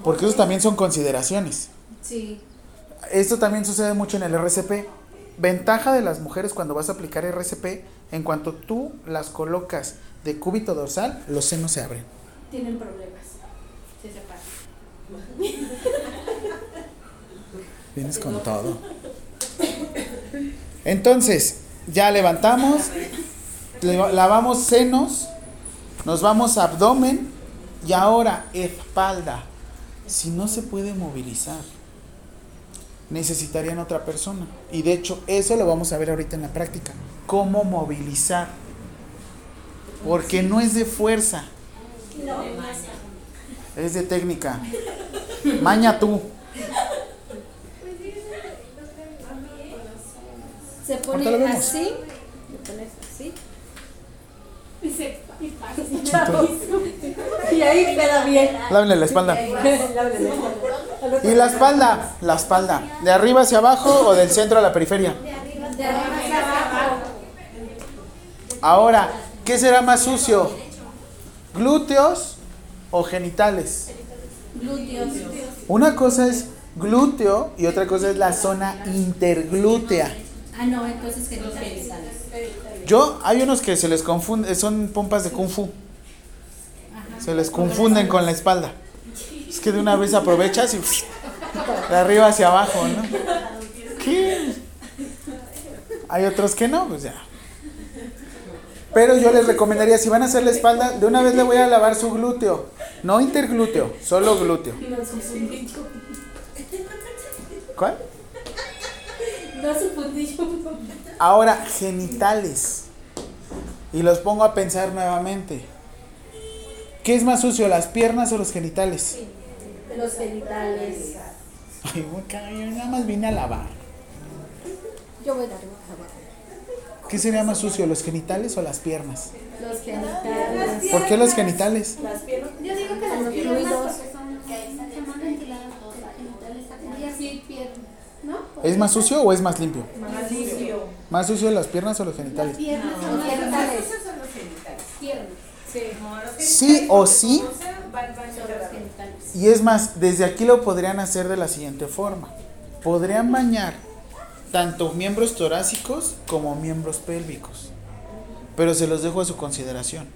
Porque esos también son consideraciones. Sí. Esto también sucede mucho en el RCP. Ventaja de las mujeres cuando vas a aplicar RCP, en cuanto tú las colocas de cúbito dorsal, los senos se abren. Tienen problemas. Se separan. Vienes con todo. Entonces, ya levantamos, leva- lavamos senos, nos vamos a abdomen y ahora espalda. Si no se puede movilizar, necesitarían otra persona. Y de hecho, eso lo vamos a ver ahorita en la práctica. Cómo movilizar. Porque no es de fuerza. Es de técnica. Maña tú. Se pone así. Pones así. Y se y ahí queda bien. Lávenle la espalda. ¿Y la espalda? La espalda. ¿De arriba hacia abajo o del centro a la periferia? De arriba hacia abajo. Ahora, ¿qué será más sucio? ¿Glúteos o genitales? Glúteos. Una cosa es glúteo y otra cosa es la zona interglútea. Ah, no, entonces genitales. Yo, hay unos que se les confunde, son pompas de kung fu. Se les confunden con la espalda. Es que de una vez aprovechas y de arriba hacia abajo, ¿no? ¿Qué? Hay otros que no, pues ya. Pero yo les recomendaría, si van a hacer la espalda, de una vez le voy a lavar su glúteo. No interglúteo, solo glúteo. ¿Cuál? No su. Ahora, genitales. Y los pongo a pensar nuevamente. ¿Qué es más sucio, las piernas o los genitales? Los genitales. Ay, yo nada más vine a lavar. Yo voy a dar ¿Qué sería más sucio, los genitales o las piernas? Los genitales. ¿Por qué los genitales? Las piernas. Yo digo que las Los piernas fluidos. ¿Es más sucio o es más limpio? Más limpio. ¿Más sucio las piernas o los genitales? Piernas genitales. Esos son los genitales. piernas. Sí. O sí. Y es más, desde aquí lo podrían hacer de la siguiente forma. Podrían bañar tanto miembros torácicos como miembros pélvicos. Pero se los dejo a su consideración.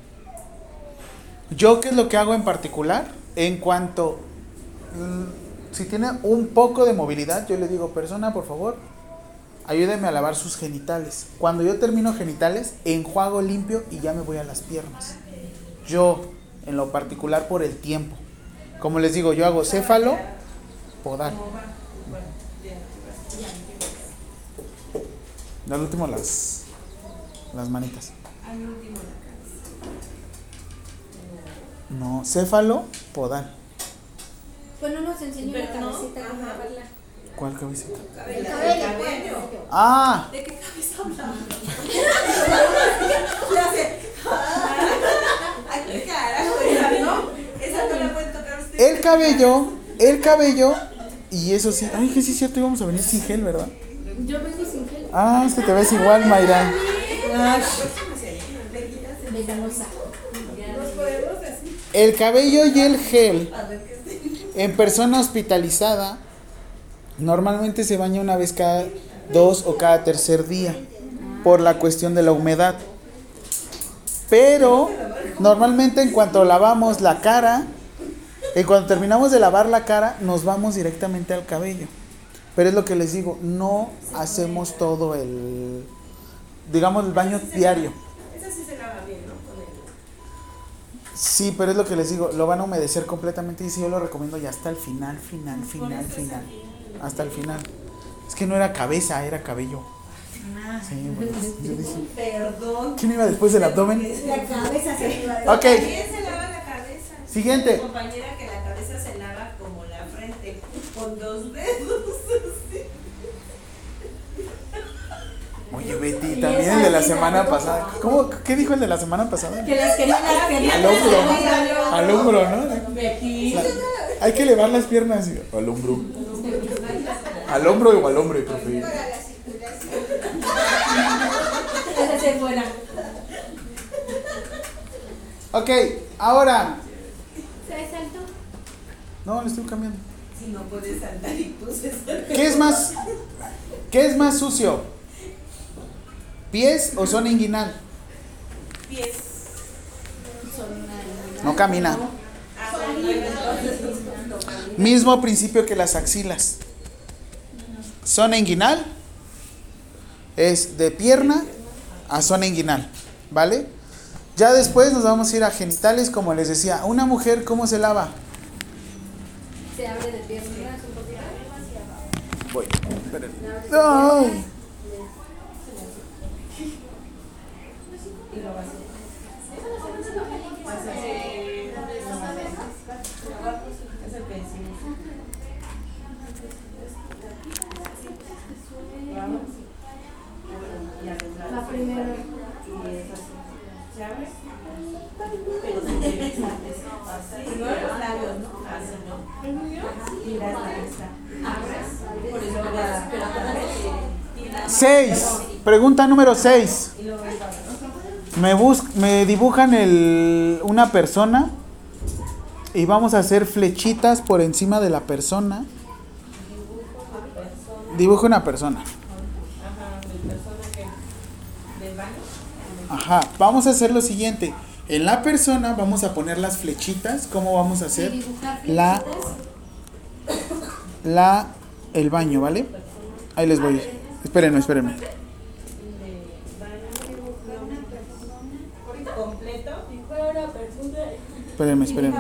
Yo, ¿qué es lo que hago en particular? En cuanto, mm, si tiene un poco de movilidad, yo le digo, persona, por favor, ayúdeme a lavar sus genitales. Cuando yo termino genitales, enjuago limpio y ya me voy a las piernas. Yo, en lo particular, por el tiempo. Como les digo, yo hago céfalo, podal. Al último las, las manitas. Al último la No, céfalo, podal. Bueno, nos enseñó la Pero no, cabecita cómo lavarla. ¿Cuál cabecita? El El cabello, cabello. pues. Ah, ¿De qué cabeza hablamos? Ya sé. Ay, qué carajo, esa no. Esa no la pueden tocar ustedes. el cabello, el cabello. Y eso sí, ay, que sí es cierto, íbamos a venir sin gel, ¿verdad? Yo vengo sin gel. Ah, es que te ves igual, Mayra. El cabello y el gel en persona hospitalizada normalmente se baña una vez cada dos o cada tercer día por la cuestión de la humedad. Pero normalmente en cuanto lavamos la cara, en cuanto terminamos de lavar la cara, nos vamos directamente al cabello. Pero es lo que les digo, no hacemos todo el, digamos, el baño diario. Sí, pero es lo que les digo, lo van a humedecer completamente y sí, yo lo recomiendo ya hasta el final, final, final, final. Hasta el final. Es que no era cabeza, era cabello. Sí, bueno, yo dije, Perdón. ¿quién iba después del abdomen? La cabeza se lava. Ok. También se lava la cabeza. Siguiente. Mi compañera que la cabeza se lava como la frente, con dos dedos. Oye, Betty, también el de la semana pasada. ¿Cómo? ¿Qué dijo el de la semana pasada? Que las quería las piernas. Al hombro. Al hombro, ¿no? Betty. Hay que elevar las piernas al hombro. Al hombro o al hombre, profe. Esa se fuera. Ok, ahora. ¿Se saltó? No, le estoy cambiando. Si no puedes saltar y tú se ¿Qué es más? ¿Qué es más sucio? ¿Pies o zona inguinal? pies. No camina. Ah. Mismo principio que las axilas. Zona inguinal es de pierna a zona inguinal, ¿vale? Ya después nos vamos a ir a genitales, como les decía. Una mujer, ¿cómo se lava? Se abre de poquito. Voy, ¿no? Seis. Pregunta número seis. Me, bus me dibujan el, una persona y vamos a hacer flechitas por encima de la persona Dibuja una persona. Ajá, vamos a hacer lo siguiente. En la persona vamos a poner las flechitas. ¿Cómo vamos a hacer? La, la, el baño, ¿vale? Ahí les voy. Espérenme, espérenme. De baño. Completo. Espérenme, espérenme.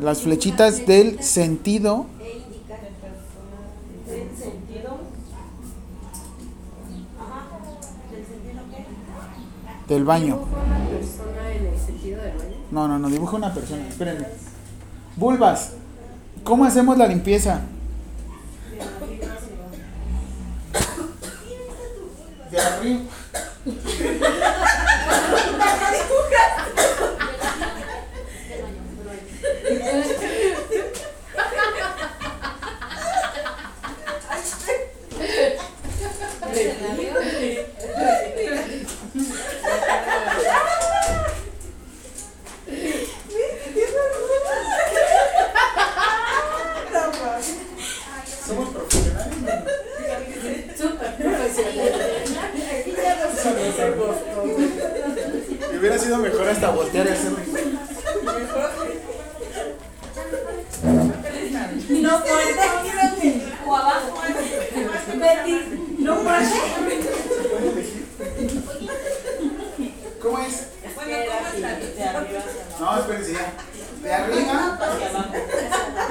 Las flechitas del sentido De persona. Del sentido. Ajá. ¿Del sentido qué? del baño. una persona en el sentido del baño. No, no, no, dibuja una persona. Espérenme. Bulbas. ¿Cómo hacemos la limpieza? De arriba. Somos profesionales. Súper profesional. Me hubiera sido mejor hasta voltear y hacerlo. No muerde. O abajo. Betty. No muerde. ¿Cómo es? Bueno, ¿cómo está? De arriba hacia No, espérense ya. De arriba abajo.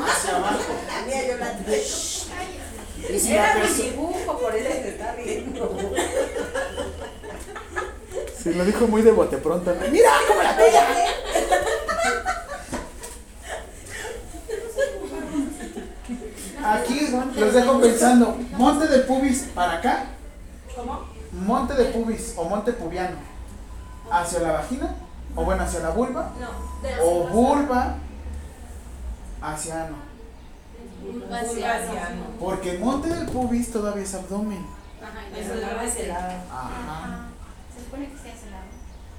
hacia abajo. Mira, yo la Y si la perso- dibujo, por eso se está riendo. Sí, lo dijo muy de bote pronto. Mira, como la tuya. Aquí los dejo pensando. Monte de pubis para acá. ¿Cómo? Monte de pubis o monte pubiano. Hacia la vagina. O bueno, hacia la vulva. No, O vulva hacia ano. Hacia. Porque el monte del pubis todavía es abdomen. Eso es la base. Ajá. Se supone que la.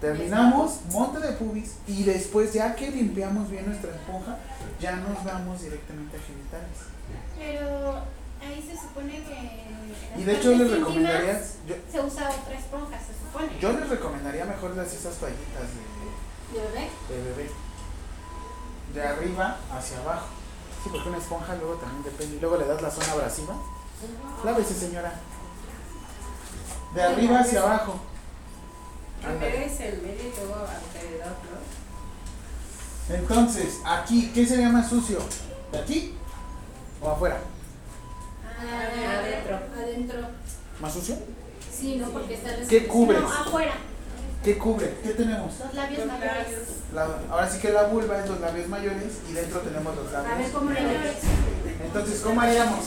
Terminamos monte de pubis y después ya que limpiamos bien nuestra esponja, ya nos vamos directamente a genitales. Pero ahí se supone que. Y de hecho les recomendaría, yo, Se usa otra esponja, se supone. yo les recomendaría mejor las esas toallitas de, ¿De bebé? de bebé. De arriba hacia abajo. Sí, porque una esponja luego también depende. Y luego le das la zona abrasiva. Lávese señora. De arriba hacia abajo. Es el medio alrededor, ¿no? Entonces, aquí, ¿qué sería más sucio? ¿De aquí o afuera? Ah, Adentro. Adentro. ¿Más sucio? Sí, no, porque está la- ¿Qué cubres? No, afuera. ¿Qué cubre? ¿Qué tenemos? Los labios Los mayores. labios. La- ahora sí que la vulva es los labios mayores y dentro tenemos los A ver labios cómo llamas. Entonces, ¿cómo haríamos?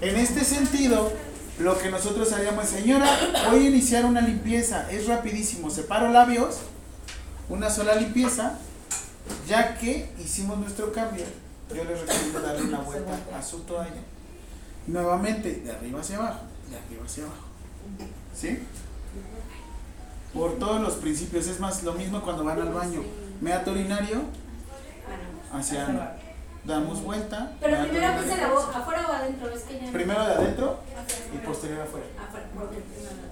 En este sentido, lo que nosotros haríamos, señora, voy a iniciar una limpieza, es rapidísimo, separo labios, una sola limpieza, ya que hicimos nuestro cambio, yo les recomiendo darle una vuelta a su toalla, nuevamente, de arriba hacia abajo, de arriba hacia abajo, ¿sí? Por todos los principios, es más, lo mismo cuando van al baño, meato urinario, hacia. Damos vuelta, Pero primero dice la boca, afuera o adentro, es que ya. Primero de adentro y posterior afuera. afuera.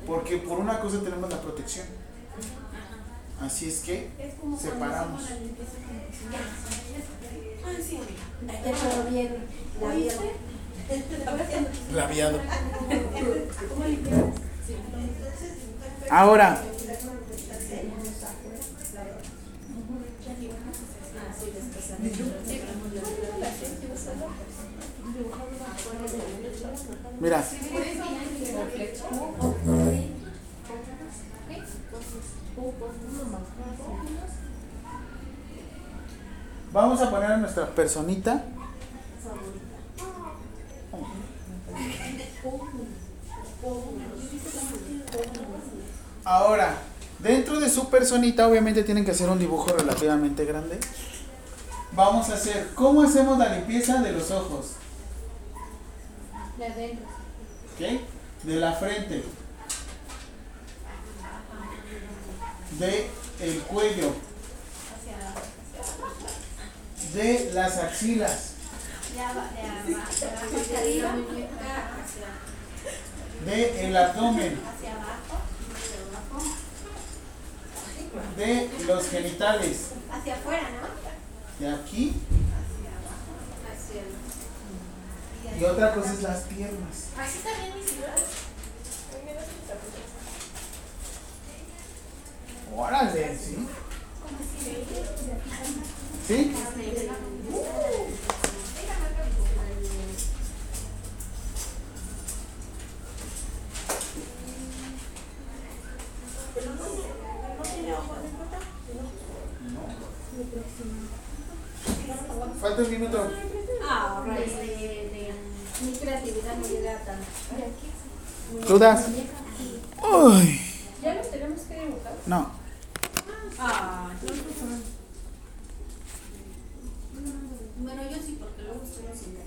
Porque por una cosa tenemos la protección. Así es que separamos. Labiado. ¿Cómo limpiamos? Ahora, mira, vamos a poner a nuestra personita. Ahora, dentro de su personita obviamente tienen que hacer un dibujo relativamente grande. Vamos a hacer, ¿cómo hacemos la limpieza de los ojos? De adentro. ¿Ok? De la frente. De el cuello. Hacia De las axilas. De abajo, de abajo hacia arriba. De el abdomen. Hacia abajo. De los genitales. Hacia afuera, ¿no? De aquí. Hacia Y otra cosa es las piernas. Así también mis. Órale, sí. ¿Sí? Falta un minuto. Ah, raíz de, de mi creatividad no llega tanto. ¿Tú das? Uy. ¿Ya nos tenemos que dibujar? No. Ah, Bueno, yo sí, porque luego estoy haciendo.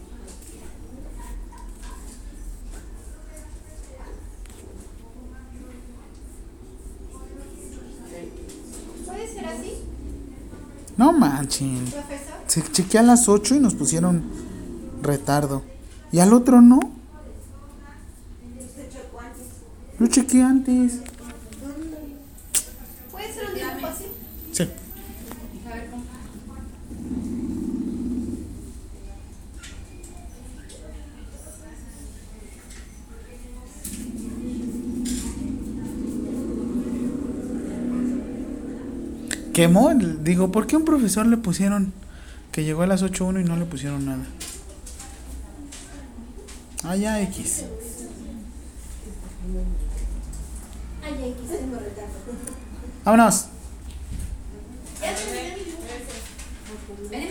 ¿Puede ser así, No manchen. Se chequeé a las 8 y nos pusieron retardo. ¿Y al otro no? Lo chequeé antes. ¿Puede ser un dibujo así? Sí. A ver, ¿cómo? Quemó. el- Digo, ¿por qué a un profesor le pusieron que llegó a las 8.1 y no le pusieron nada? Ah, ya, X. Retardo. Vámonos. ¡Ven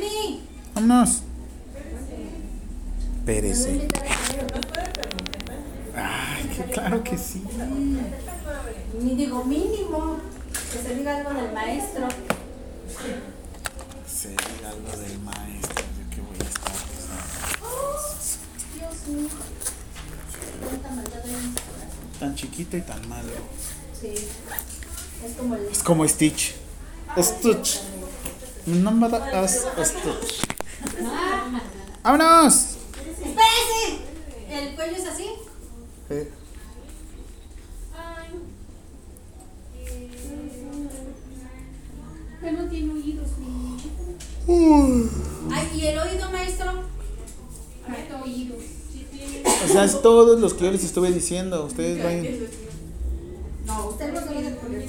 Vámonos. Pérese. Ay, que claro que sí. Ni digo mínimo. Se diga algo del maestro. Se diga algo del maestro. Yo que voy a estar. Dios mío. Tanta maldad hay en mi corazón. Tan chiquito y tan malo. Sí. Es como el. Es como Stitch. Stitch. No me da Stitch. ¡Vámonos! ¡Espérese! ¿El cuello es así? Eh, Que no tiene oídos, ni. uh. Ay, ¿y el oído, maestro? Falta oídos. Sí tiene. O sea, es todos los que yo les estuve diciendo. Ustedes vayan.